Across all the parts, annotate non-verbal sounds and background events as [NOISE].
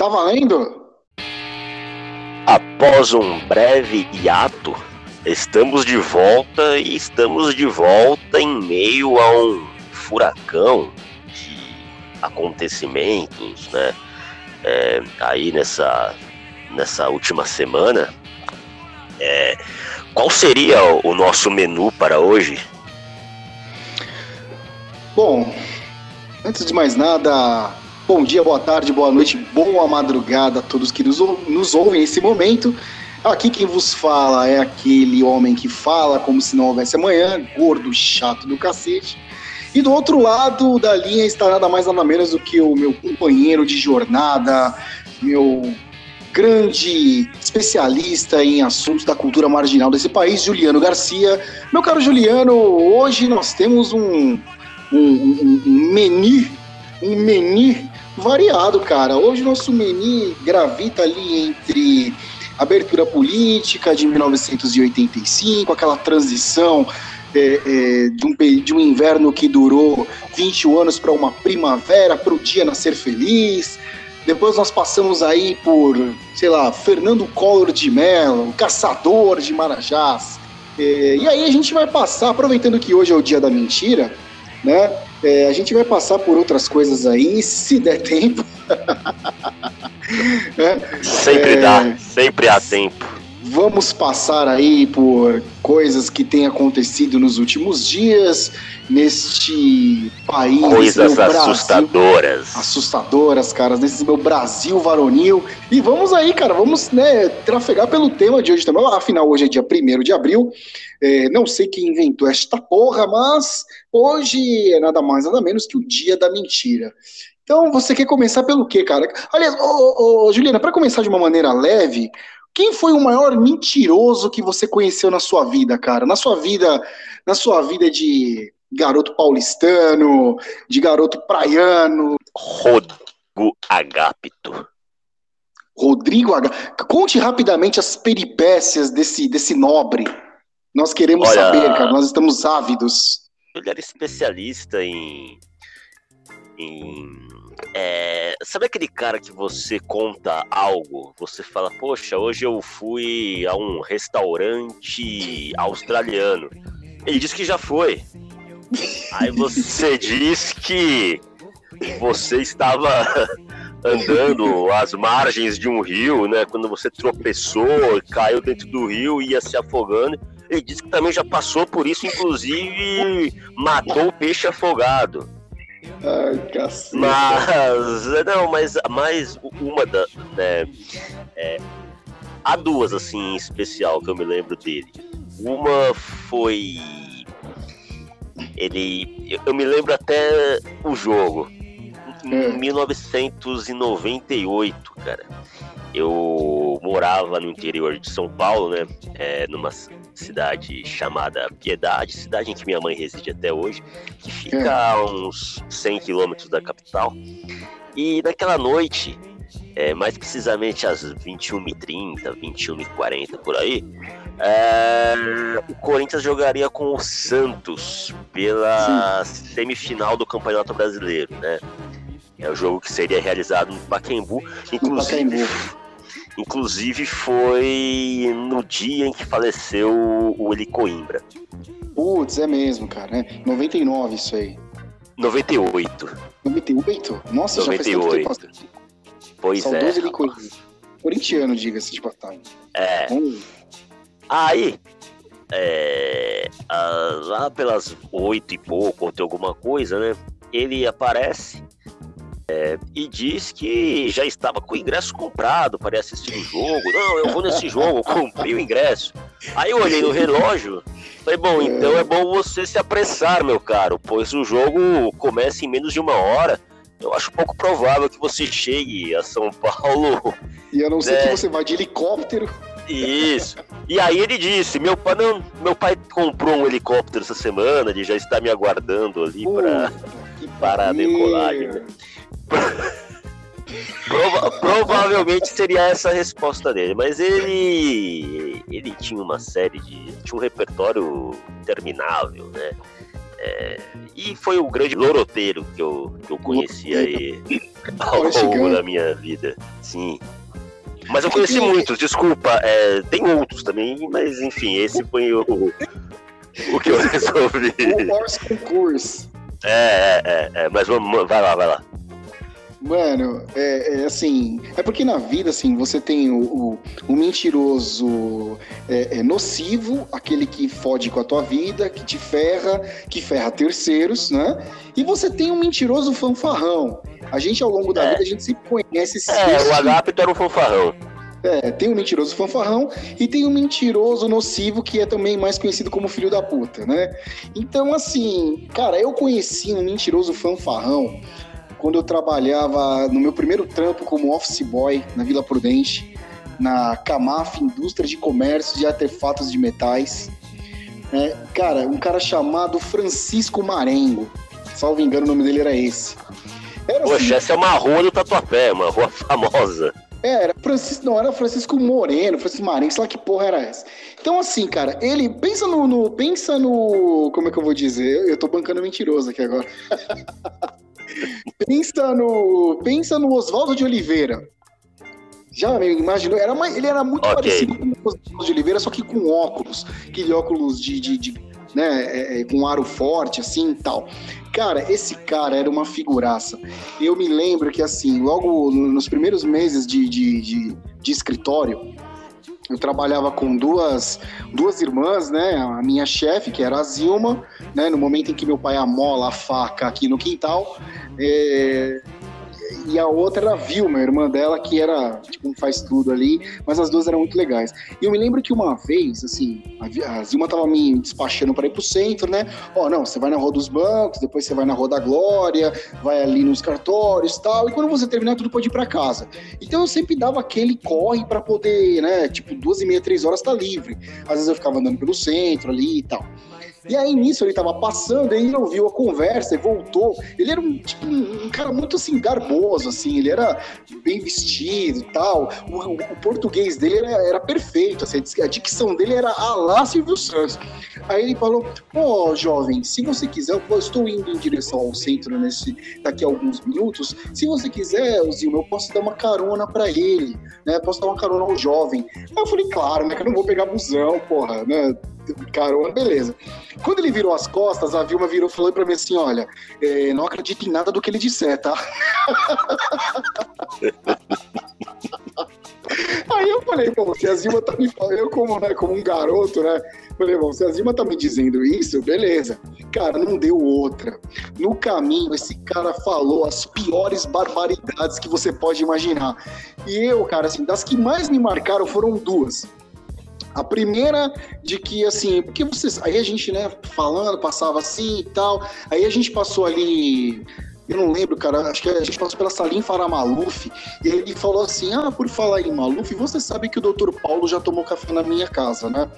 Tá valendo? Após um breve hiato, estamos de volta e estamos de volta em meio a um furacão de acontecimentos, né? É, aí nessa, nessa última semana. É, qual seria o nosso menu para hoje? Bom, antes de mais nada, bom dia, boa tarde, boa noite, boa madrugada a todos que nos, nos ouvem nesse momento. Aqui quem vos fala é aquele homem que fala como se não houvesse amanhã, gordo, chato do cacete. E do outro lado da linha está nada mais nada menos do que o meu companheiro de jornada, meu grande especialista em assuntos da cultura marginal desse país, Juliano Garcia. Meu caro Juliano, hoje nós temos um um, um, um menu, um menu variado, cara. Hoje nosso menu gravita ali entre abertura política de 1985, aquela transição é, é, de, um, de um inverno que durou 21 anos para uma primavera, para o dia nascer feliz. Depois nós passamos aí por, sei lá, Fernando Collor de Mello, Caçador de Marajás. É, e aí a gente vai passar, aproveitando que hoje é o dia da mentira, né? É, a gente vai passar por outras coisas aí, se der tempo. [LAUGHS] é, sempre é, dá, sempre há tempo. Vamos passar aí por coisas que têm acontecido nos últimos dias neste país. Coisas assustadoras. Brasil, assustadoras, caras, nesse meu Brasil varonil. E vamos aí, cara, vamos né, trafegar pelo tema de hoje também. Afinal, hoje é dia 1 de abril. É, não sei quem inventou esta porra, mas hoje é nada mais, nada menos que o dia da mentira. Então, você quer começar pelo quê, cara? Aliás, ô, ô, ô Juliana, para começar de uma maneira leve, quem foi o maior mentiroso que você conheceu na sua vida, cara? Na sua vida, na sua vida de garoto paulistano, de garoto praiano? Rodrigo Agapito. Rodrigo Agapito. Conte rapidamente as peripécias desse, desse nobre. Nós queremos Olha, saber, cara. Nós estamos ávidos. Ele era especialista em. em é, sabe aquele cara que você conta algo? Você fala, poxa, hoje eu fui a um restaurante australiano. Ele disse que já foi. Aí você [LAUGHS] diz que você estava andando às margens de um rio, né? Quando você tropeçou, caiu dentro do rio e ia se afogando. Ele disse que também já passou por isso, inclusive matou o peixe afogado. Ai, cacete. Mas, não, mas mais uma da. Né, é, há duas, assim, em especial que eu me lembro dele. Uma foi. Ele. Eu me lembro até o jogo. Em 1998, hum. cara eu morava no interior de São Paulo, né? É, numa cidade chamada Piedade, cidade em que minha mãe reside até hoje, que fica a uns 100 quilômetros da capital. E naquela noite, é, mais precisamente às 21h30, 21h40 por aí, é, o Corinthians jogaria com o Santos pela Sim. semifinal do Campeonato Brasileiro, né? É o jogo que seria realizado no Pacaembu. Inclusive, no Pacaembu. Inclusive foi no dia em que faleceu o Eli Coimbra. Putz, é mesmo, cara. Né? 99 isso aí. 98. 98? Nossa, 98. já faz tempo. Pois Saudoso é. Eli Coimbra. Corintiano, diga-se de passagem. É. Aí, é, lá pelas oito e pouco, ou tem alguma coisa, né? Ele aparece é, e diz que já estava com o ingresso comprado para ir assistir o jogo. Não, eu vou nesse jogo, comprei o ingresso. Aí eu olhei no relógio, falei, bom, então é bom você se apressar, meu caro, pois o jogo começa em menos de uma hora. Eu acho pouco provável que você chegue a São Paulo. E a não ser que você vá de helicóptero. Isso. E aí ele disse: meu pai, não, meu pai comprou um helicóptero essa semana, ele já está me aguardando ali para, para a decolagem. Né? Prova provavelmente seria essa a resposta dele, mas ele ele tinha uma série de tinha um repertório interminável, né? É, e foi o grande loroteiro que eu, que eu conheci aí ao longo da minha vida. Sim. Mas eu conheci muitos, desculpa. É, tem outros também, mas enfim, esse foi o, o que eu [LAUGHS] resolvi. O Wars Concurso. É, é, é, é, mas vamos, vai lá, vai lá. Mano, é, é, assim, é porque na vida, assim, você tem o, o, o mentiroso é, é, nocivo, aquele que fode com a tua vida, que te ferra, que ferra terceiros, né? E você tem um mentiroso fanfarrão. A gente, ao longo da é. vida, a gente sempre conhece esse. É, o Agapito era um fanfarrão. É, tem o um mentiroso fanfarrão e tem o um mentiroso nocivo, que é também mais conhecido como filho da puta, né? Então, assim, cara, eu conheci um mentiroso fanfarrão quando eu trabalhava no meu primeiro trampo como office boy na Vila Prudente, na Camaf, Indústria de Comércio de Artefatos de Metais. É, cara, um cara chamado Francisco Marengo. Salvo engano, o nome dele era esse. Era Poxa, assim, essa é uma rua do Tatuapé, uma rua [LAUGHS] famosa. É, era Francisco, não, era Francisco Moreno, Francisco Marengo, sei lá que porra era essa. Então, assim, cara, ele pensa no, no, Pensa no. Como é que eu vou dizer? Eu tô bancando mentiroso aqui agora. [LAUGHS] pensa no. Pensa no Oswaldo de Oliveira. Já me imaginou? Era uma, ele era muito okay. parecido com o Oswaldo de Oliveira, só que com óculos. Aquele óculos de. de, de né, é, é, com aro forte, assim e tal. Cara, esse cara era uma figuraça. Eu me lembro que, assim, logo nos primeiros meses de, de, de, de escritório, eu trabalhava com duas, duas irmãs, né? A minha chefe, que era a Zilma, né? No momento em que meu pai amola a faca aqui no quintal, é, e a outra era a Vilma, a irmã dela, que era, tipo, faz tudo ali, mas as duas eram muito legais. E eu me lembro que uma vez, assim, a, Zilma tava me despachando para ir pro centro, né? Ó, oh, não, você vai na Rua dos Bancos, depois você vai na Rua da Glória, vai ali nos cartórios e tal, e quando você terminar, tudo pode ir para casa. Então eu sempre dava aquele corre para poder, né? Tipo, duas e meia, três horas tá livre. Às vezes eu ficava andando pelo centro ali e tal. E aí nisso ele tava passando, aí ele ouviu a conversa e voltou. Ele era um, tipo, um, cara muito assim, garboso, assim, ele era bem vestido e tal. O, o, português dele era, era perfeito, assim, a dicção dele era a lá Silvio Santos. Aí ele falou: Pô, jovem, se você quiser, eu estou indo em direção ao centro nesse, daqui a alguns minutos. Se você quiser, Zilma, eu posso dar uma carona para ele, né? Posso dar uma carona ao jovem. Aí eu falei, claro, né? Que eu não vou pegar busão, porra, né? Carona, beleza. Quando ele virou as costas, a Vilma virou falou pra mim assim: olha, é, não acredito em nada do que ele disser, tá? [LAUGHS] Aí eu falei, bom, se a Zilma tá me falando, eu como, né, como um garoto, né? Falei, bom, se a Zilma tá me dizendo isso, beleza. Cara, não deu outra. No caminho, esse cara falou as piores barbaridades que você pode imaginar. E eu, cara, assim, das que mais me marcaram foram duas. A primeira de que, assim, porque vocês. Aí a gente, né, falando, passava assim e tal. Aí a gente passou ali eu não lembro, cara, acho que a gente passou pela Salim Farah Maluf, e ele falou assim: Ah, por falar em Maluf, você sabe que o doutor Paulo já tomou café na minha casa, né? [LAUGHS]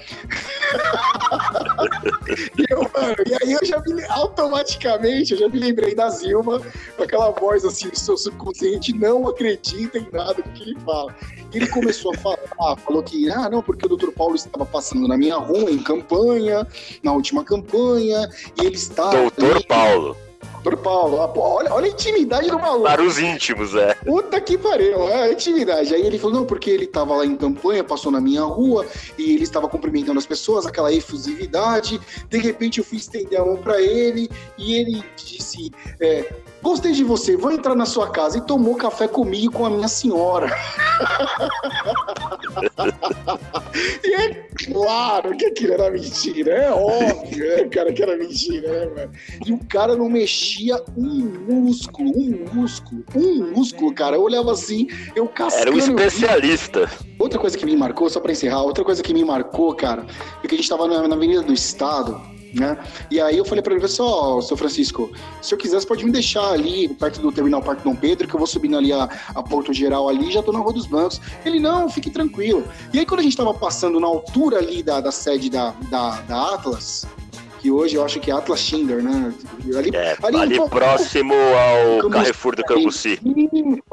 e, eu, mano, e aí eu já me, automaticamente, eu já me lembrei da Zilma, com aquela voz assim, do seu subconsciente, não acredita em nada do que ele fala. E ele começou a falar, falou que, ah, não, porque o doutor Paulo estava passando na minha rua em campanha, na última campanha, e ele está. Doutor Paulo. Doutor Paulo, olha, olha a intimidade do maluco. Para os íntimos, é. Puta que pariu, é a intimidade. Aí ele falou, não, porque ele tava lá em campanha, passou na minha rua, e ele estava cumprimentando as pessoas, aquela efusividade. De repente eu fui estender a mão para ele, e ele disse, é, Gostei de você, vou entrar na sua casa. E tomou café comigo e com a minha senhora. [LAUGHS] e é claro que aquilo era mentira, é óbvio, né, cara, que era mentira, né, mano? E o cara não mexia um músculo, um músculo, um músculo, cara. Eu olhava assim, eu cascando. Era um especialista. Outra coisa que me marcou, só pra encerrar, outra coisa que me marcou, cara, é que a gente tava na, na Avenida do Estado né? E aí eu falei para ele, só, seu Francisco, se eu quiser, você pode me deixar ali, perto do terminal Parque Dom Pedro, que eu vou subindo ali a, a Porto Geral ali já tô na Rua dos Bancos. Ele, não, fique tranquilo. E aí quando a gente tava passando na altura ali da, da sede da, da, da Atlas, que hoje eu acho que é Atlas Schindler, né? Ali, é, ali, ali um próximo [LAUGHS] ao Carrefour do Cambuci.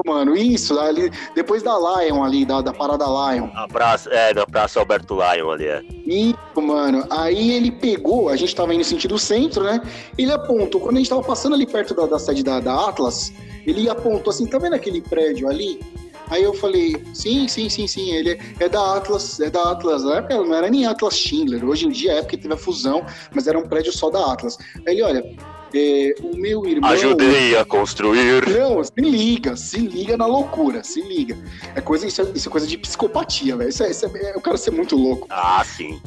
Mano, isso, ali, depois da Lion ali, da, da parada Lion. A praça, é, da Praça Alberto Lion ali, é. Isso, mano. Aí ele pegou, a gente tava indo no sentido centro, né? Ele apontou, quando a gente tava passando ali perto da, da sede da, da Atlas, ele apontou assim, tá vendo aquele prédio ali? Aí eu falei, sim, sim, sim, sim, ele é da Atlas, é da Atlas. Na época não era nem Atlas Schindler, hoje em dia é porque teve a fusão, mas era um prédio só da Atlas. Aí ele, olha, é, o meu irmão. Ajudei a construir. Não, se liga, se liga na loucura, se liga. É coisa, isso, é, isso é coisa de psicopatia, velho. Isso, é, isso é, é o cara ser muito louco. Ah, sim.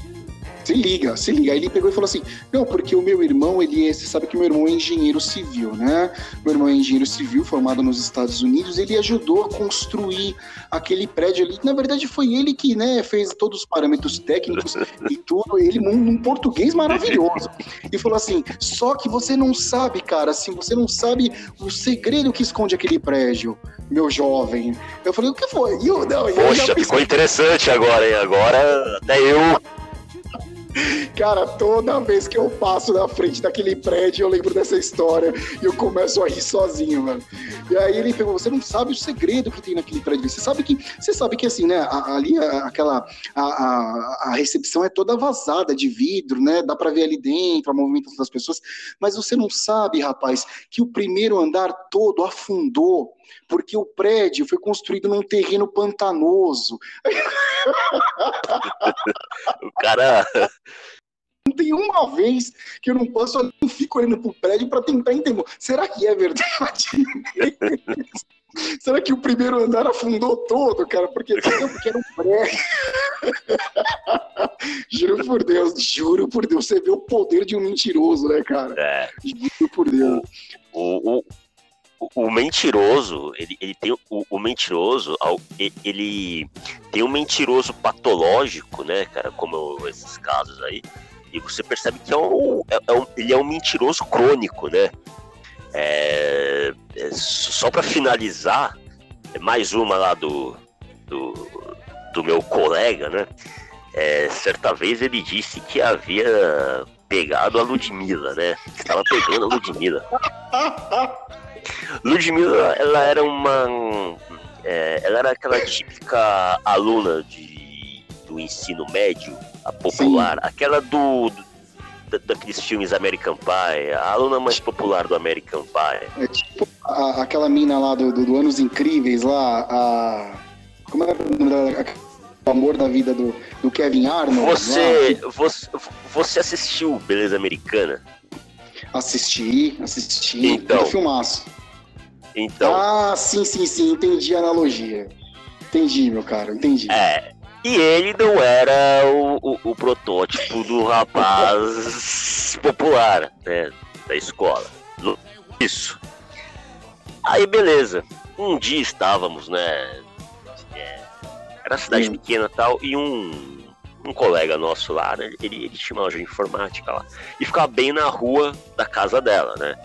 Se liga, se liga. Aí ele pegou e falou assim: Não, porque o meu irmão, ele é, você sabe que meu irmão é engenheiro civil, né? Meu irmão é engenheiro civil, formado nos Estados Unidos. Ele ajudou a construir aquele prédio ali. Na verdade, foi ele que, né, fez todos os parâmetros técnicos e tudo. Ele, num, num português maravilhoso. E falou assim: Só que você não sabe, cara, assim, você não sabe o segredo que esconde aquele prédio, meu jovem. Eu falei: O que foi? E eu, não, Poxa, ficou interessante agora, hein? Agora até eu Cara, toda vez que eu passo na frente daquele prédio, eu lembro dessa história e eu começo a rir sozinho, mano. E aí ele pegou, você não sabe o segredo que tem naquele prédio. Você sabe que, você sabe que assim, né, ali aquela a, a, a recepção é toda vazada de vidro, né? Dá para ver ali dentro a movimentação das pessoas, mas você não sabe, rapaz, que o primeiro andar todo afundou porque o prédio foi construído num terreno pantanoso. o [LAUGHS] cara. Não tem uma vez que eu não posso ali, fico olhando pro prédio para tentar entender. Será que é verdade? Será que o primeiro andar afundou todo, cara? Porque, porque era um prédio. juro por Deus, juro por Deus. Você vê o poder de um mentiroso, né, cara? É. Juro por Deus. O, o, o, mentiroso, ele, ele tem o, o, mentiroso, ele tem um mentiroso patológico, né, cara, como esses casos aí, e você percebe que é um, é, é um ele é um mentiroso crônico, né? É, é só para finalizar, mais uma lá do, do, do meu colega, né? É, certa vez ele disse que havia pegado a Ludmilla, né? Que estava pegando a Ludmilla. [LAUGHS] Ludmilla, ela era uma. É, ela era aquela típica aluna de, do ensino médio, a popular, Sim. aquela do, do, daqueles filmes American Pie, a aluna mais popular do American Pie. É tipo a, aquela mina lá do, do, do, Anos Incríveis lá, a. Como é o amor da vida do, do Kevin Arnold? Você, você, você assistiu Beleza Americana? Assisti, assisti. Então. filmaço. Então. Ah, sim, sim, sim, entendi a analogia. Entendi, meu cara, entendi. É. E ele não era o, o, o protótipo do rapaz [LAUGHS] popular, né? Da escola. Isso. Aí, beleza. Um dia estávamos, né? É, era cidade hum. pequena e tal, e um um colega nosso lá, né, ele, ele tinha uma loja de informática lá, e ficava bem na rua da casa dela, né?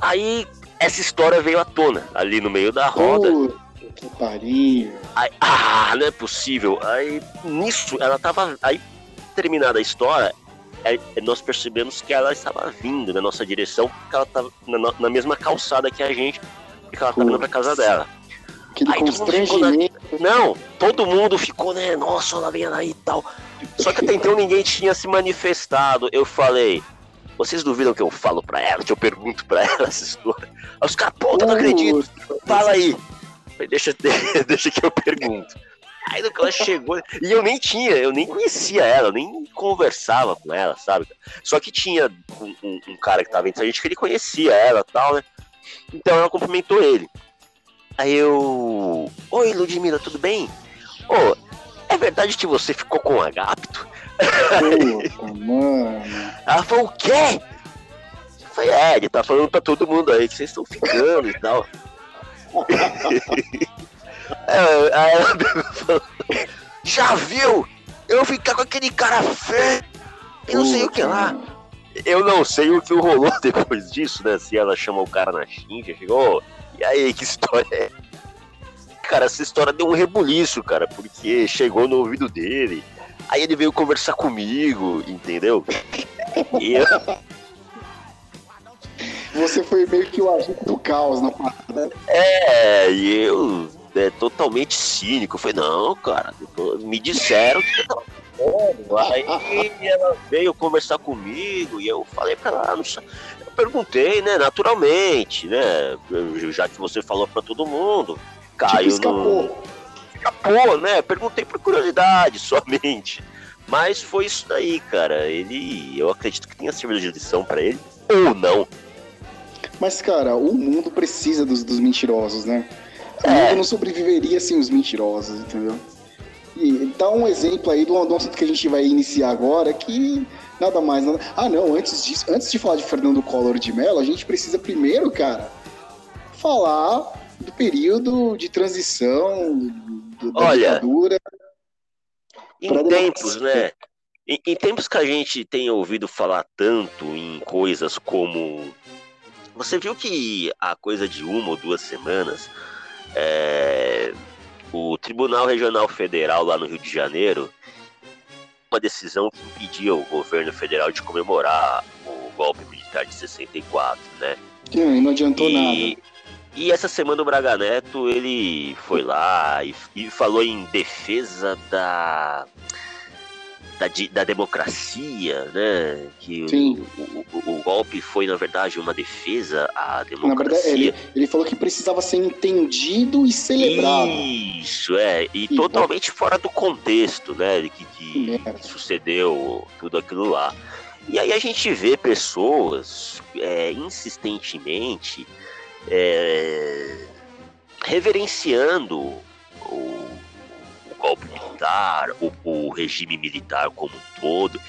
Aí essa história veio à tona ali no meio da roda. Puta que pariu. Aí, ah, não é possível. Aí nisso ela tava. Aí, terminada a história, é, nós percebemos que ela estava vindo na nossa direção, porque ela estava na, na, mesma calçada que a gente, porque ela estava indo pra casa dela. Que aí, constrangimento. Na... Não, todo mundo ficou, né? Nossa, ela vem aí e tal. Só que até então ninguém tinha se manifestado. Eu falei, vocês duvidam que eu falo pra ela, que eu pergunto pra ela essa história? Aí os caras, eu não acredito. Fala aí. [LAUGHS] Deixa, deixa que eu pergunto. Aí no que ela chegou, e eu nem tinha, eu nem conhecia ela, eu nem conversava com ela, sabe? Só que tinha um, um, um cara que tava entre a gente que ele conhecia ela e tal, né? Então ela cumprimentou ele. Aí eu. Oi, Ludmila, tudo bem? Ô, oh, é verdade que você ficou com o Agapto? Puta, [LAUGHS] mano. Ela falou, o quê? Eu falei, é, ele tá falando pra todo mundo aí que vocês estão ficando e tal. [LAUGHS] aí ela [LAUGHS] falou, já viu? Eu ficar com aquele cara feio e não sei o que lá. Eu não sei o que rolou depois disso, né? Se ela chama o cara na xinga, chegou, e aí, que história é? Cara, essa história deu um rebuliço, cara, porque chegou no ouvido dele. Aí ele veio conversar comigo, entendeu? E eu... Você foi meio que o agente do caos na parada. É, e eu é, totalmente cínico. Eu falei, não, cara, me disseram que Aí ela veio conversar comigo e eu falei pra ela, ah, não perguntei, né, naturalmente, né? Já que você falou pra todo mundo, caiu tipo, no. Escapou, né? Perguntei por curiosidade [LAUGHS] somente. Mas foi isso daí, cara. Ele. Eu acredito que tenha servido de lição para ele. Ou não. Mas, cara, o mundo precisa dos, dos mentirosos, né? O é. mundo não sobreviveria sem os mentirosos, entendeu? Dá um exemplo aí do, do assunto que a gente vai iniciar agora, que nada mais. Nada... Ah, não, antes disso, antes de falar de Fernando Collor de Mello, a gente precisa primeiro, cara, falar do período de transição, do, da Olha, ditadura. Em tempos, né? Em, em, tempos que a gente tem ouvido falar tanto em coisas como. Você viu que a coisa de uma ou duas semanas, é, o Tribunal Regional Federal lá no Rio de Janeiro, uma decisão que impedia o governo federal de comemorar o golpe militar de 64, né? E não adiantou e, nada. E essa semana o Braga Neto, ele foi lá e, e falou em defesa da, da, da democracia, né? Que o, o, o, golpe foi, na verdade, uma defesa à democracia. Na verdade, ele, ele falou que precisava ser entendido e celebrado. Isso, é. E, e totalmente fora do contexto, né? Que, que sucedeu tudo aquilo lá. E aí a gente vê pessoas é, insistentemente é, reverenciando militar, o, o regime militar como um todo,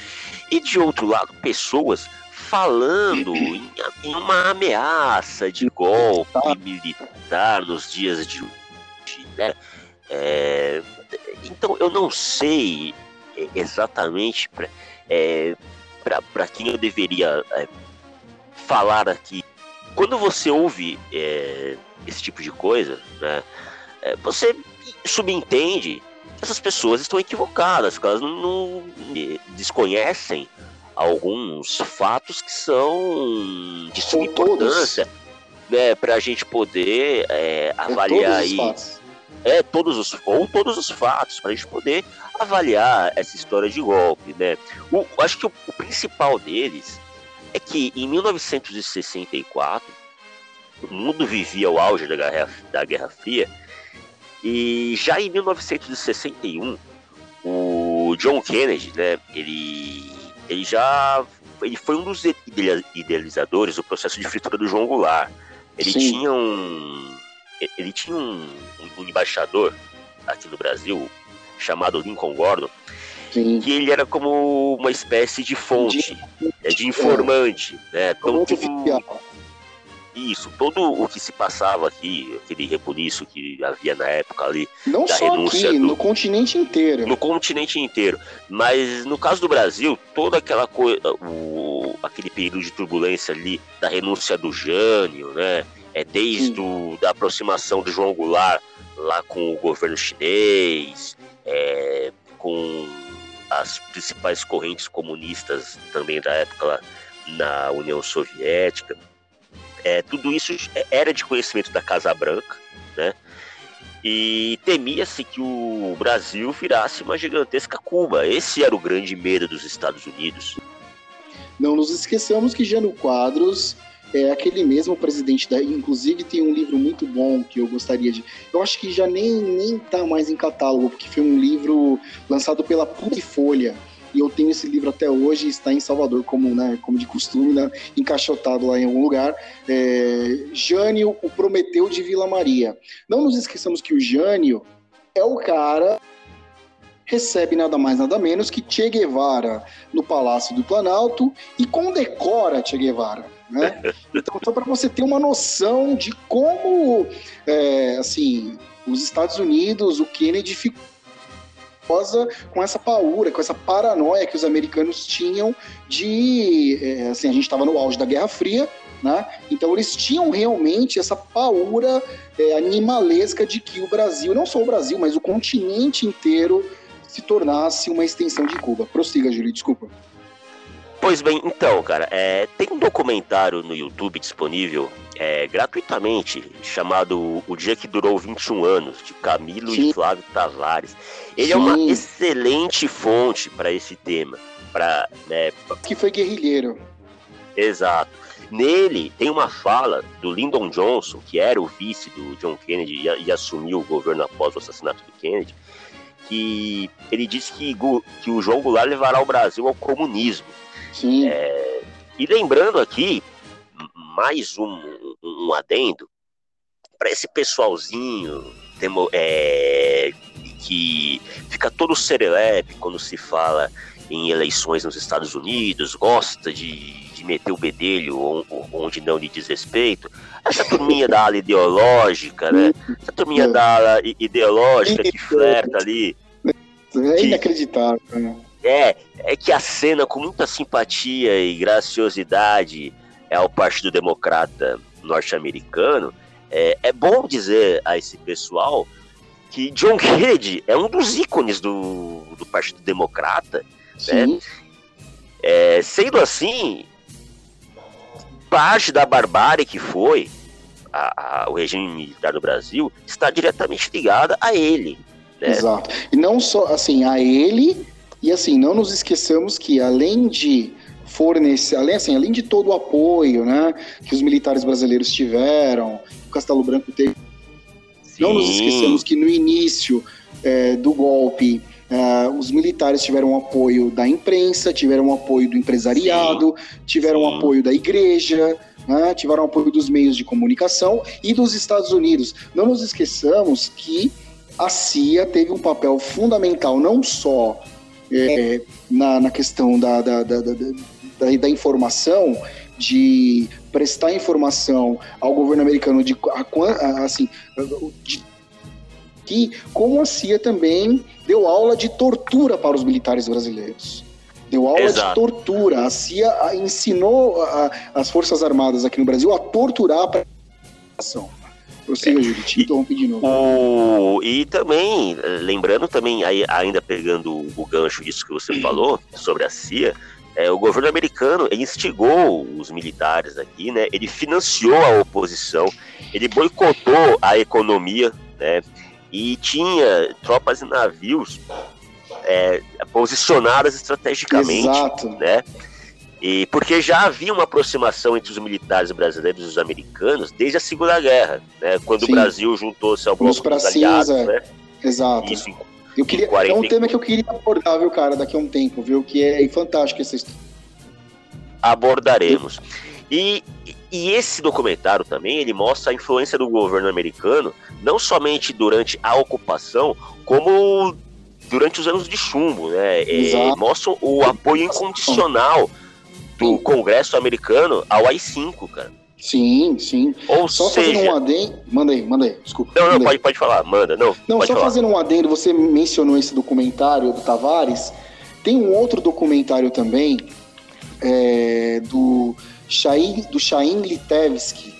e de outro lado, pessoas falando em, em, uma ameaça de golpe militar nos dias de hoje, né? É, então eu não sei exatamente para é, quem eu deveria é, falar aqui quando você ouve é, esse tipo de coisa, né, é, você subentende essas pessoas estão equivocadas, elas não, não desconhecem alguns fatos que são de suma importância né, para a gente poder é, avaliar aí. É, todos os, ou todos os fatos, para a gente poder avaliar essa história de golpe, né? O, acho que o, o principal deles é que em 1964 o mundo vivia o auge da Guerra, da Guerra Fria e já em 1961 o John Kennedy, né, ele, ele já ele foi um dos idealizadores do processo de fritura do João Goulart. Ele Sim. tinha um ele tinha um, um embaixador aqui no Brasil chamado Lincoln Gordon Sim. que ele era como uma espécie de fonte, de, é, de informante, né? Então, tudo, isso, todo o que se passava aqui, aquele rebuliço que havia na época ali, não da só renúncia aqui, do, no continente inteiro, no continente inteiro, mas no caso do Brasil, toda aquela coisa, o, aquele período de turbulência ali da renúncia do Jânio, né? É desde o, da aproximação do João Goulart lá com o governo chinês, é, com as principais correntes comunistas também da época lá na União Soviética. É, tudo isso era de conhecimento da Casa Branca, né? E temia-se que o Brasil virasse uma gigantesca Cuba. Esse era o grande medo dos Estados Unidos. Não nos esqueçamos que Jânio Quadros é aquele mesmo presidente da. Inclusive tem um livro muito bom que eu gostaria de. Eu acho que já nem, nem tá mais em catálogo, porque foi um livro lançado pela Folha E eu tenho esse livro até hoje, está em Salvador, como, né, como de costume, né, encaixotado lá em algum lugar. É, Jânio, o Prometeu de Vila Maria. Não nos esqueçamos que o Jânio é o cara recebe nada mais nada menos que Che Guevara no Palácio do Planalto e condecora Che Guevara. Né? [LAUGHS] Então, só para você ter uma noção de como, é, assim, os Estados Unidos, o Kennedy ficou com essa paura, com essa paranoia que os americanos tinham de, é, assim, a gente estava no auge da Guerra Fria, né? Então eles tinham realmente essa paura é, animalesca de que o Brasil, não só o Brasil, mas o continente inteiro se tornasse uma extensão de Cuba. Prossiga, Júlio, desculpa. Pois bem, então, cara, é, tem um documentário no YouTube disponível é, gratuitamente chamado O Dia que Durou 21 Anos, de Camilo Sim. e Flávio Tavares. Ele Sim. é uma excelente fonte para esse tema. Pra, né, que foi guerrilheiro. Exato. Nele tem uma fala do Lyndon Johnson, que era o vice do John Kennedy e, e assumiu o governo após o assassinato do Kennedy, que ele disse que, que o João Goulart levará o Brasil ao comunismo. Sim. É, e lembrando aqui, mais um, um adendo, para esse pessoalzinho demo, é, que fica todo serelepe quando se fala em eleições nos Estados Unidos, gosta de, de meter o bedelho onde não lhe diz respeito. Essa turminha da ala ideológica, né? Essa turminha da ala ideológica que flerta ali. É inacreditável, né? É, é que a cena com muita simpatia e graciosidade é ao Partido Democrata norte-americano. É, é bom dizer a esse pessoal que John Kennedy é um dos ícones do, do Partido Democrata. Né? É, sendo assim, parte da barbárie que foi a, a, o regime militar do Brasil está diretamente ligada a ele. Né? Exato. E não só assim, a ele e assim, não nos esqueçamos que além de fornecer, além, assim, além de todo o apoio né, que os militares brasileiros tiveram, o Castelo Branco teve. Sim. Não nos esqueçamos que no início é, do golpe, é, os militares tiveram apoio da imprensa, tiveram apoio do empresariado, Sim. tiveram Sim. apoio da igreja, né, tiveram apoio dos meios de comunicação e dos Estados Unidos. Não nos esqueçamos que a CIA teve um papel fundamental não só é, na, na, questão da, da, da, da, da informação, de prestar informação ao governo americano de assim de, que como a CIA também deu aula de tortura para os militares brasileiros deu aula Exato. de tortura a CIA ensinou a, as forças armadas aqui no Brasil a torturar a população Prossiga, Júlio, te interrompi de novo. O... E também, lembrando também, aí, ainda pegando o gancho disso que você falou, sobre a CIA, é, o governo americano ele instigou os militares aqui, né? Ele financiou a oposição, ele boicotou a economia, né? E tinha tropas e navios é, posicionadas estrategicamente, Exato. né? E porque já havia uma aproximação entre os militares brasileiros e os americanos desde a Segunda Guerra, né? Quando Sim. o Brasil juntou-se ao bloco dos aliados, né? Exato. Isso, eu queria, 40... É um tema que eu queria abordar, viu, cara, daqui a um tempo, viu? Que é fantástico essa história. Abordaremos. E, e esse documentário também, ele mostra a influência do governo americano, não somente durante a ocupação, como durante os anos de chumbo, né? É, mostra o apoio incondicional do Congresso americano ao AI-5, cara. Sim, sim. Ou só seja... fazendo um adendo. Manda aí, manda aí, desculpa. Não, não, pode, pode falar, manda. Não, não só falar. fazendo um adendo, você mencionou esse documentário do Tavares. Tem um outro documentário também é, do Shain, do Shain Litevski,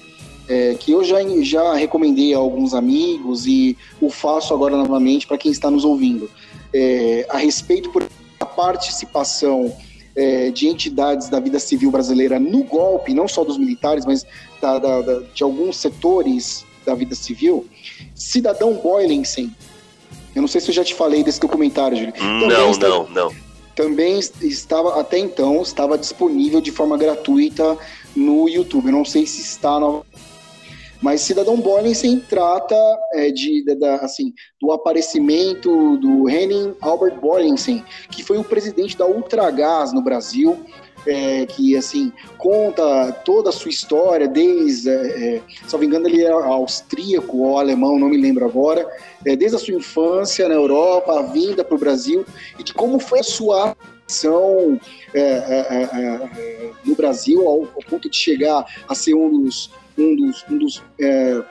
é, que eu já, já recomendei a alguns amigos e o faço agora novamente para quem está nos ouvindo. É, a respeito por a participação é, de entidades da vida civil brasileira no golpe, não só dos militares, mas da, da, da, de alguns setores da vida civil. Cidadão Boylensen, eu não sei se eu já te falei desse documentário, Júlio. Não, está, não, não. Também estava, até então, estava disponível de forma gratuita no YouTube. Eu não sei se está no, mas Cidadão Borgensen trata é, de, de, de, assim, do aparecimento do Henning Albert Borgensen, que foi o presidente da Ultragás no Brasil, é, que assim conta toda a sua história, desde, é, é se não me engano, ele é austríaco ou alemão, não me lembro agora, é, desde a sua infância na Europa, a vinda para o Brasil e de como foi a sua ação é, é, no Brasil ao, ao, ponto de chegar a ser um dos um dos, um dos, é,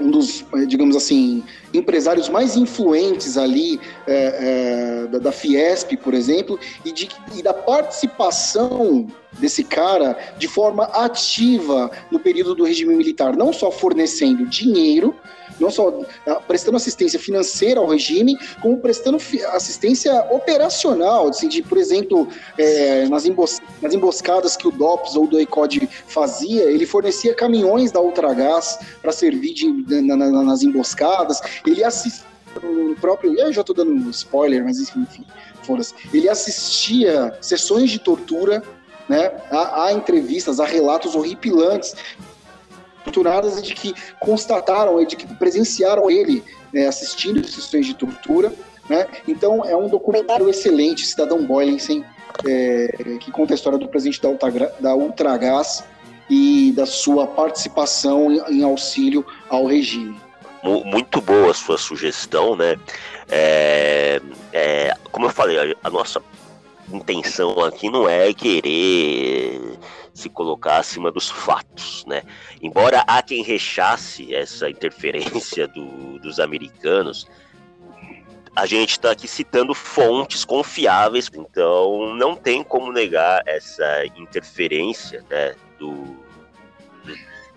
um dos é, digamos assim, empresários mais influentes ali é, é, da, da, Fiesp, por exemplo, e, de, e da participação desse cara de forma ativa no período do regime militar, não só fornecendo dinheiro, não só ah, prestando assistência financeira ao regime, como prestando assistência operacional, assim, de, por exemplo, é, nas, embos nas, emboscadas que o DOPS ou do ECOD fazia, ele fornecia caminhões da Ultragás para servir de, na, na, nas emboscadas, ele assistia o próprio, eu já estou dando spoiler, mas enfim, ele assistia sessões de tortura né? Há, há, entrevistas, há relatos horripilantes torturadas de que constataram, de que presenciaram ele né, assistindo sessões de tortura. Né? Então é um documentário excelente, Cidadão Boylensen, é, que conta a história do presidente da, Ultra, da Ultragás e da sua participação em, em auxílio ao regime. Muito boa a sua sugestão, né? É, é, como eu falei, a nossa intenção aqui não é querer se colocar acima dos fatos, né? Embora há quem rechace essa interferência do, dos americanos, a gente está aqui citando fontes confiáveis, então não tem como negar essa interferência né, do,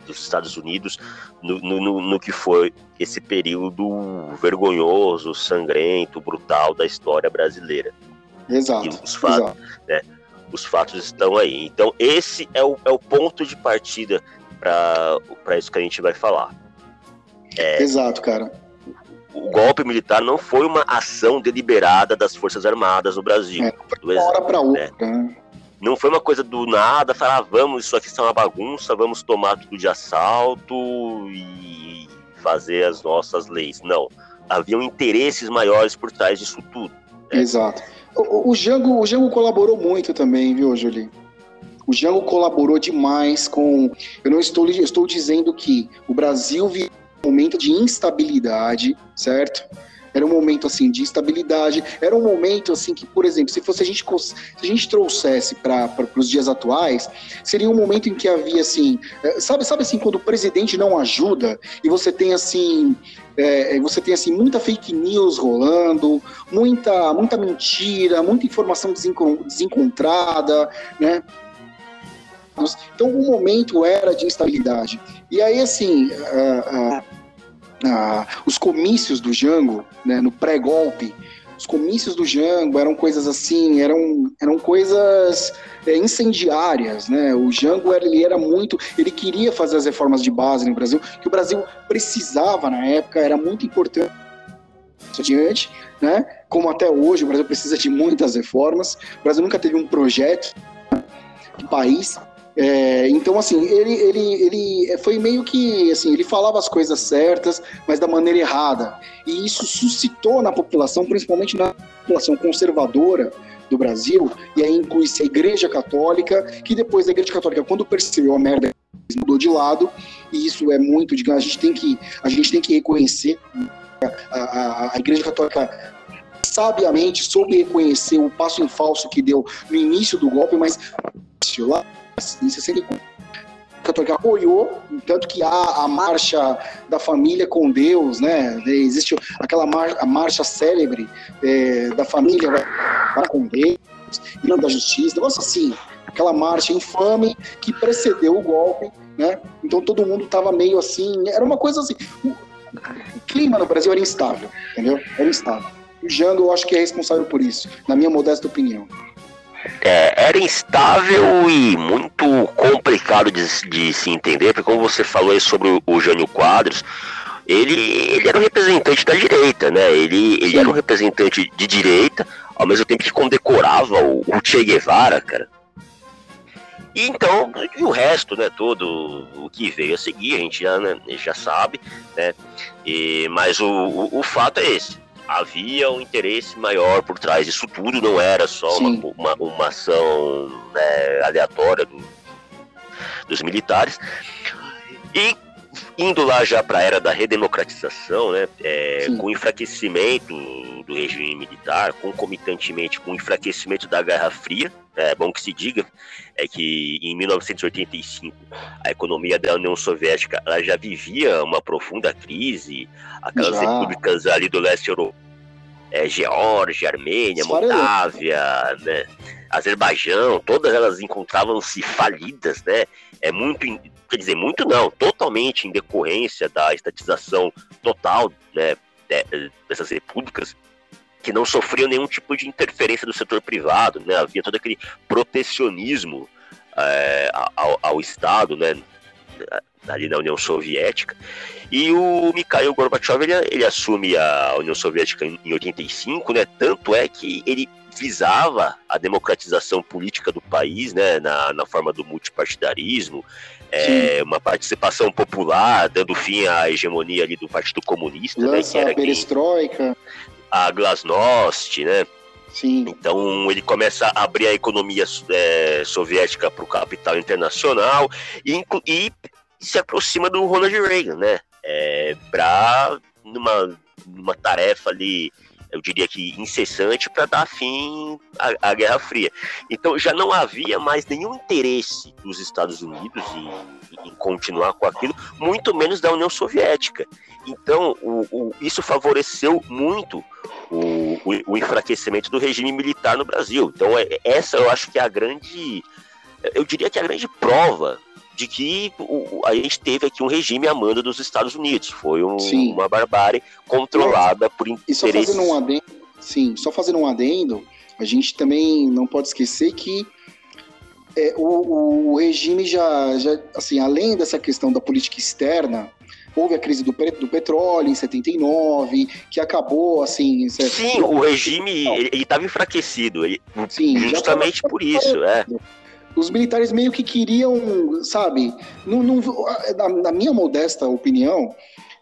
dos Estados Unidos no, no, no, que foi esse período vergonhoso, sangrento, brutal da história brasileira. Exato. os fatos, exato. Né, os fatos estão aí. Então, esse é o, é o ponto de partida para isso que a gente vai falar. É, Exato, cara. O golpe militar não foi uma ação deliberada das Forças Armadas no Brasil. É, hora para outra. Né? Não foi uma coisa do nada, falar, ah, vamos, isso aqui é uma bagunça, vamos tomar tudo de assalto e fazer as nossas leis. Não. Haviam interesses maiores por trás disso tudo. Né? Exato. O, o, Django, o Django colaborou muito também, viu, Julie? O Django colaborou demais com. Eu não estou, estou dizendo que o Brasil vive um momento de instabilidade, certo? Era um momento assim de instabilidade. Era um momento assim que, por exemplo, se fosse a gente se a gente trouxesse para os dias atuais, seria um momento em que havia assim, eh, sabe, sabe assim quando o presidente não ajuda e você tem assim é, você tem assim muita fake news rolando, muita muita mentira, muita informação desencontrada, né? Então o momento era de instabilidade. E aí assim, uh, uh, ah, os comícios do Jango, né, no pré-golpe, os comícios do Jango eram coisas assim, eram, eram coisas é, incendiárias, né? O Jango ele era muito, ele queria fazer as reformas de base no Brasil, que o Brasil precisava na época, era muito importante adiante, né? Como até hoje o Brasil precisa de muitas reformas. O Brasil nunca teve um projeto de país é, então, assim, ele, ele, ele foi meio que, assim, ele falava as coisas certas, mas da maneira errada. E isso suscitou na população, principalmente na população conservadora do Brasil, e aí inclui-se a Igreja Católica, que depois a Igreja Católica, quando percebeu a merda, mudou de lado, e isso é muito, digamos, a gente tem que, a gente tem que reconhecer a, a, a Igreja Católica sabiamente soube reconhecer o passo em falso que deu no início do golpe, mas lá em 64 católica apoiou, tanto que há a marcha da família com Deus, né? Existe aquela mar, a marcha célebre é, da família para com Deus, e não da justiça, negócio assim, aquela marcha infame que precedeu o golpe, né? Então todo mundo estava meio assim, era uma coisa assim. O clima no Brasil era instável, entendeu? Era instável. O Jango, eu acho que é responsável por isso, na minha modesta opinião é, era instável e muito complicado de, de, se entender, porque como você falou aí sobre o, o Jânio Quadros, ele, ele era um representante da direita, né? Ele, ele era um representante de direita, ao mesmo tempo que condecorava o, o Che Guevara, cara. E então, e o resto, né, todo o que veio a seguir, a gente já, né, já sabe, né? E, mas o, o, o fato é esse havia um interesse maior por trás disso tudo, não era só uma, uma, uma, ação né, aleatória do, dos militares. E indo lá já para a era da redemocratização, né, é, com o enfraquecimento do regime militar, concomitantemente com o enfraquecimento da Guerra Fria, é bom que se diga, é que em 1985 a economia da União Soviética ela já vivia uma profunda crise, aquelas já. repúblicas ali do leste europeu, é, Geórgia, Armênia, Moldávia, né? Azerbaijão, todas elas encontravam-se falidas, né? É muito, quer dizer, muito não, totalmente em decorrência da estatização total, né, dessas repúblicas que não sofriam nenhum tipo de interferência do setor privado, né? Havia todo aquele protecionismo é, ao, ao, Estado, né? Ali na União Soviética. E o Mikhail Gorbachev ele, ele assume a União Soviética em, em 85, né? Tanto é que ele visava a democratização política do país, né, na, na forma do multipartidarismo, é, uma participação popular, dando fim à hegemonia ali do Partido Comunista, Lança né, que era a perestroika. Quem, a Glasnost, né? Sim. Então ele começa a abrir a economia é, soviética para o capital internacional e, e, se aproxima do Ronald Reagan, né? É, para numa, numa tarefa ali eu diria que incessante, para dar fim à, à, Guerra Fria. Então já não havia mais nenhum interesse dos Estados Unidos em, em continuar com aquilo, muito menos da União Soviética. Então o, o, isso favoreceu muito o, o, enfraquecimento do regime militar no Brasil. Então é, essa eu acho que é a grande, eu diria que é a grande prova de que a gente teve aqui um regime a mando dos Estados Unidos. Foi um, uma barbárie controlada por interesses... E só fazendo um adendo, sim, só fazendo um adendo, a gente também não pode esquecer que é, o, o, regime já, já, assim, além dessa questão da política externa, houve a crise do, do petróleo em 79, que acabou assim. Sim, o regime ele estava enfraquecido, ele, Sim, justamente por isso, é os militares meio que queriam, sabe, não, não, na, na minha modesta opinião,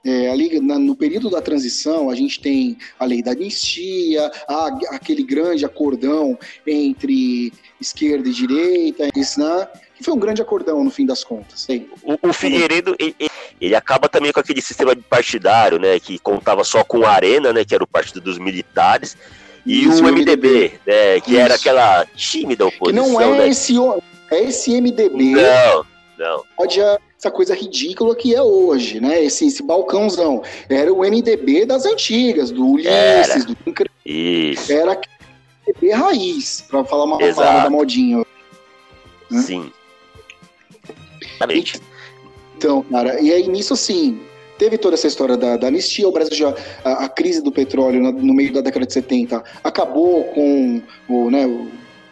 é, ali na, no período da transição, a gente tem a lei da anistia, a, aquele grande acordão entre esquerda e direita, isso, né? Que foi um grande acordão no fim das contas. O, o Figueiredo, ele, ele, acaba também com aquele sistema partidário, né, que contava só com a Arena, né, que era o partido dos militares, e Isso, o MDB, MDB, né, que Isso. era aquela tímida oposição. Que não é né? esse, é esse MDB. Não, não. Pode essa coisa ridícula que é hoje, né? Esse, esse balcãozão. Era o MDB das antigas, do Ulisses, era. do Isso. Era o MDB raiz, para falar uma Exato. palavra da modinha. Né? Sim. Exatamente. Então, cara, e aí nisso assim, Teve toda essa história da, da anistia, o Brasil já. A, a crise do petróleo no, no, meio da década de 70 acabou com o, né, o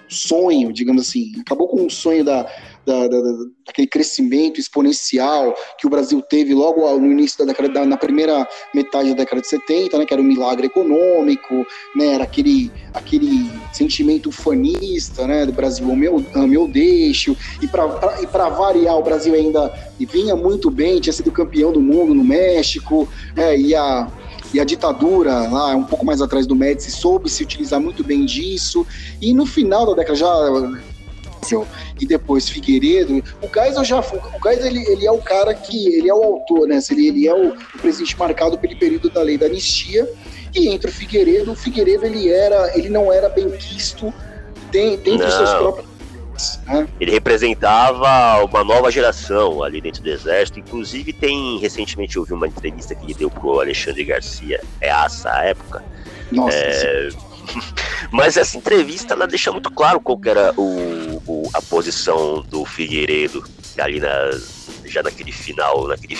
sonho, digamos assim, acabou com o sonho da, da, da, daquele crescimento exponencial que o Brasil teve logo no início da década, da, na primeira metade da década de 70, né, que era um milagre econômico, né, era aquele, aquele sentimento ufanista, né, do Brasil, o meu, o meu deixo, e para variar, o Brasil ainda vinha muito bem, tinha sido campeão do mundo no México, é, e a e a ditadura, lá um pouco mais atrás do Médici, soube se utilizar muito bem disso. E no final da década, já e depois Figueiredo. O Geisel já o Geisel ele, ele é o cara que ele é o autor, né? Ele, ele é o, o presidente marcado pelo período da lei da anistia. E entre o Figueiredo, o Figueiredo ele era, ele não era bem quisto dentro dos seus próprios né? Ele representava uma nova geração ali dentro do exército. Inclusive, tem recentemente vi uma entrevista que ele deu pro Alexandre Garcia, é essa época. Nossa, é, [LAUGHS] Mas essa entrevista ela deixa muito claro qual era o, o, a posição do Figueiredo ali na, já naquele final, naquele.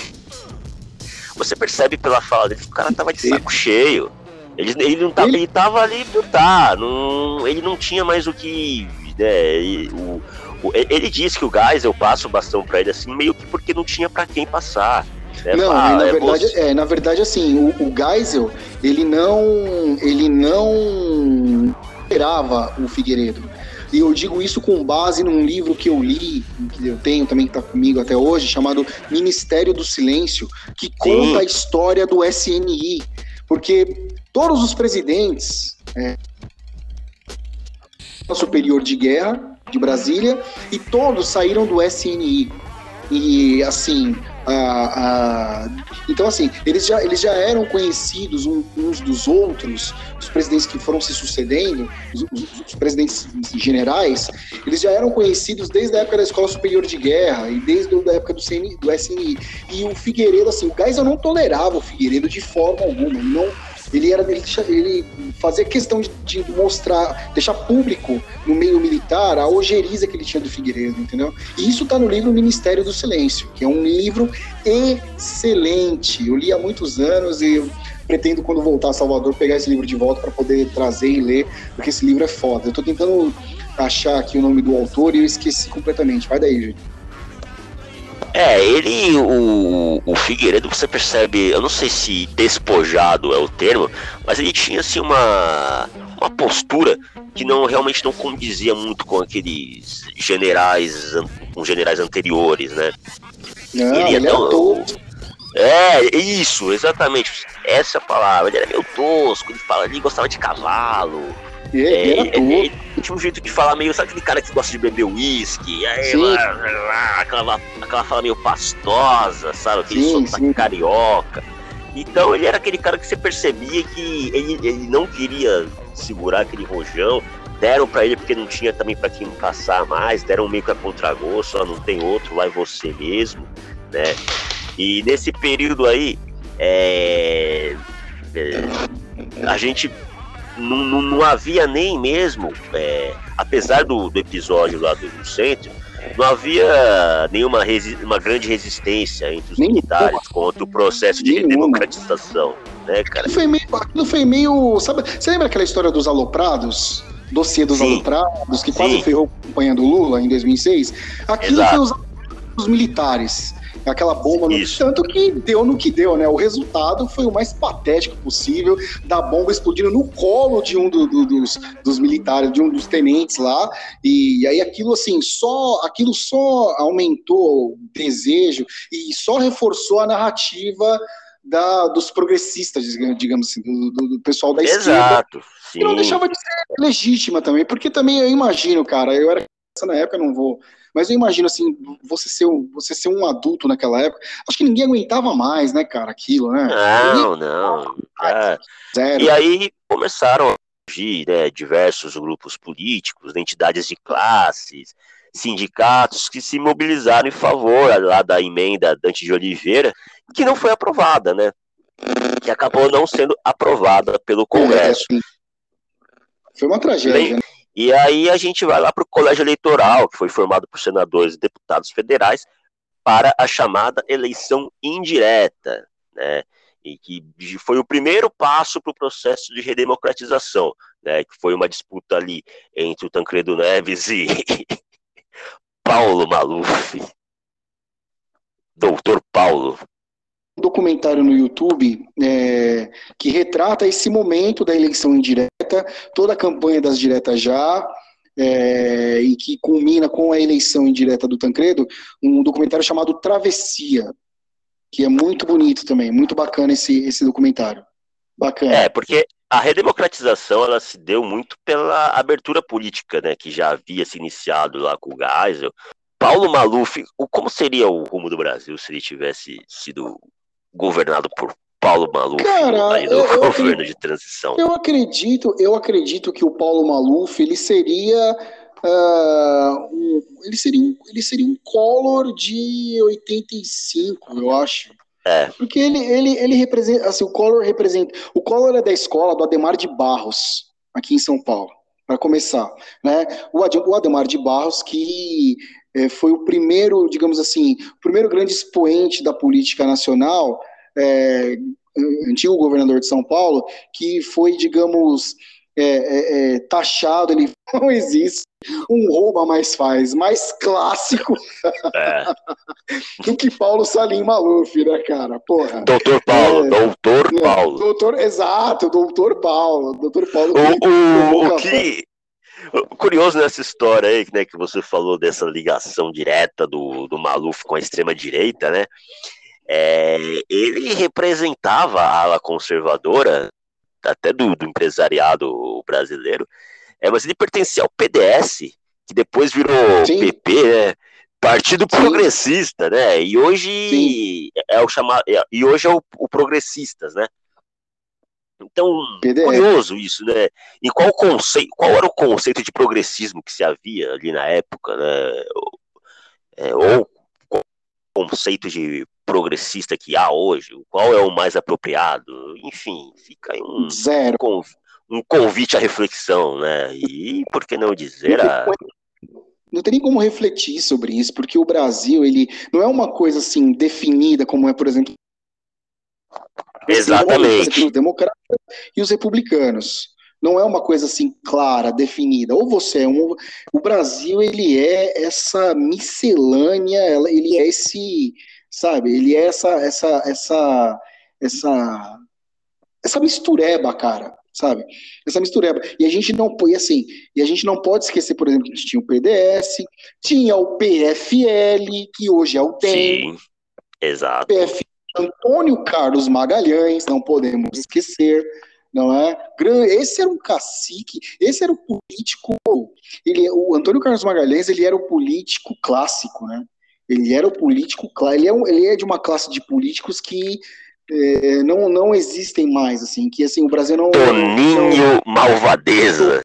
Você percebe pela fala dele que o cara tava de saco cheio. Ele, ele não tava, ele... ele tava ali por tá, não, ele não tinha mais o que. Né, o, o, ele disse que o gás eu passo o bastão para ele assim, meio que porque não tinha para quem passar. É, não, fala, na, é verdade, é, na verdade, assim, o, o Geisel, ele não, ele não esperava o Figueiredo. E eu digo isso com base num livro que eu li, que eu tenho também que está comigo até hoje, chamado Ministério do Silêncio, que conta Sim. a história do SNI. Porque todos os presidentes é, superior de guerra de Brasília e todos saíram do SNI. E assim, a, a, então, assim, eles já, eles já eram conhecidos uns dos outros, os presidentes que foram se sucedendo, os, os, presidentes generais, eles já eram conhecidos desde a época da Escola Superior de Guerra e desde a época do, CN, do SNI. E o Figueiredo, assim, o Geisel não tolerava o Figueiredo de forma alguma, não ele era ele, fazia questão de, de, mostrar, deixar público no meio militar a ojeriza que ele tinha do Figueiredo, entendeu? E isso está no livro Ministério do Silêncio, que é um livro excelente. Eu li há muitos anos e pretendo, quando voltar a Salvador, pegar esse livro de volta para poder trazer e ler, porque esse livro é foda. Eu estou tentando achar aqui o nome do autor e eu esqueci completamente. Vai daí, gente. É, ele, o, o Figueiredo, você percebe, eu não sei se despojado é o termo, mas ele tinha assim uma, uma postura que não realmente não condizia muito com aqueles generais, com generais anteriores, né? Não, ele, ele é tão, é, isso, exatamente. Essa é a palavra. Ele era meio tosco, ele fala, ele gostava de cavalo. É, é, ele, ele, tinha um jeito de falar meio, sabe aquele cara que gosta de beber uísque? Aí, lá, lá, aquela, aquela fala meio pastosa, sabe? Aquele sim, sotaque carioca. Então ele era aquele cara que você percebia que ele, ele não queria segurar aquele rojão. Deram para ele porque não tinha também para quem passar mais, deram meio que a contragosto, não tem outro, lá é você mesmo, né? E nesse período aí, é, é, a gente não, não, não, havia nem mesmo, é, apesar do, do, episódio lá do, do, centro, não havia nenhuma uma grande resistência entre os militares contra o processo de democratização, né, cara? Aquilo foi meio, aquilo foi meio, sabe, você lembra aquela história dos aloprados? Dossiê dos Sim. aloprados, que quase Sim. ferrou a campanha do Lula em 2006? Aquilo Exato. foi os, os militares aquela bomba. No... Tanto que deu no que deu, né? O resultado foi o mais patético possível, da bomba explodindo no colo de um do, do, dos, dos militares, de um dos tenentes lá. E aí aquilo assim, só aquilo só aumentou o desejo e só reforçou a narrativa da, dos progressistas, digamos assim, do, do, do pessoal da Exato, esquerda. Exato. E não deixava de ser legítima também, porque também eu imagino, cara, eu era na época, não vou mas eu imagino assim, você ser, você ser um adulto naquela época, acho que ninguém aguentava mais, né, cara, aquilo, né? Não, não. É. Zero. E aí começaram a surgir né, diversos grupos políticos, entidades de classes, sindicatos que se mobilizaram em favor lá da emenda Dante de Oliveira, que não foi aprovada, né? Que acabou não sendo aprovada pelo Congresso. É, foi uma tragédia. né? E aí a gente vai lá para o colégio eleitoral, que foi formado por senadores e deputados federais, para a chamada eleição indireta, né? E que foi o primeiro passo para o processo de redemocratização, né? Que foi uma disputa ali entre o Tancredo Neves e [LAUGHS] Paulo Maluf. Doutor Paulo. Um documentário no YouTube é, que retrata esse momento da eleição indireta toda a campanha das diretas já, é, e que culmina com a eleição indireta do Tancredo, um documentário chamado Travessia, que é muito bonito também, muito bacana esse, esse documentário. Bacana. É, porque a redemocratização ela se deu muito pela abertura política, né, que já havia se iniciado lá com o Geisel. Paulo Maluf, como seria o rumo do Brasil se ele tivesse sido governado por Paulo Maluf Cara, aí no eu, governo eu, de transição? Eu acredito, eu acredito que o Paulo Maluf ele seria uh, um, ele seria um, ele seria um Collor de 85, eu acho. É. Porque ele, ele, ele representa, assim, o Collor representa, o Collor é da escola do Ademar de Barros, aqui em São Paulo, para começar, né? O, Ademar de Barros que é, foi o primeiro, digamos assim, o primeiro grande expoente da política nacional é, antigo governador de São Paulo, que foi, digamos, é, é, é taxado, ele [LAUGHS] não existe um rouba mais faz, mais clássico é. [LAUGHS] do que Paulo Salim Maluf, né, cara? Porra. Doutor Paulo, é, doutor Paulo. Doutor, exato, doutor Paulo. Doutor Paulo. O, o, o que, curioso nessa história aí, né, que você falou dessa ligação direta do, do Maluf com a extrema-direita, né? É, ele representava a ala conservadora, até do, do empresariado brasileiro, é, mas ele pertencia ao PDS, que depois virou Sim. PP, né? Partido Sim. Progressista, né? E hoje Sim. é o chamado, é, e hoje é o, o Progressistas, né? Então, curioso isso, né? E qual conceito, qual era o conceito de progressismo que se havia ali na época, né? É, ou conceito de progressista que há hoje? Qual é o mais apropriado? Enfim, fica aí um, Zero. um convite à reflexão, né? E por que não dizer a não tem nem como refletir sobre isso, porque o Brasil, ele não é uma coisa assim definida como é, por exemplo, Exatamente. Os democratas e os republicanos. Não é uma coisa assim clara, definida. Ou você é um. O Brasil, ele é essa miscelânea, ele é esse. Sabe? Ele é essa. essa, essa, essa, essa mistureba, cara sabe? Essa mistureba. E a gente não e assim, e a gente não pode esquecer, por exemplo, que a gente tinha o PDS, tinha o PFL, que hoje é o DEM. Sim, exato. PFL Antônio Carlos Magalhães, não podemos esquecer, não é? Esse era um cacique, esse era o político, ele, o Antônio Carlos Magalhães, ele era o político clássico, né? Ele era o político, ele é, um, ele é de uma classe de políticos que é, não, não existem mais, assim, que assim, o Brasil não... Toninho não, Malvadeza.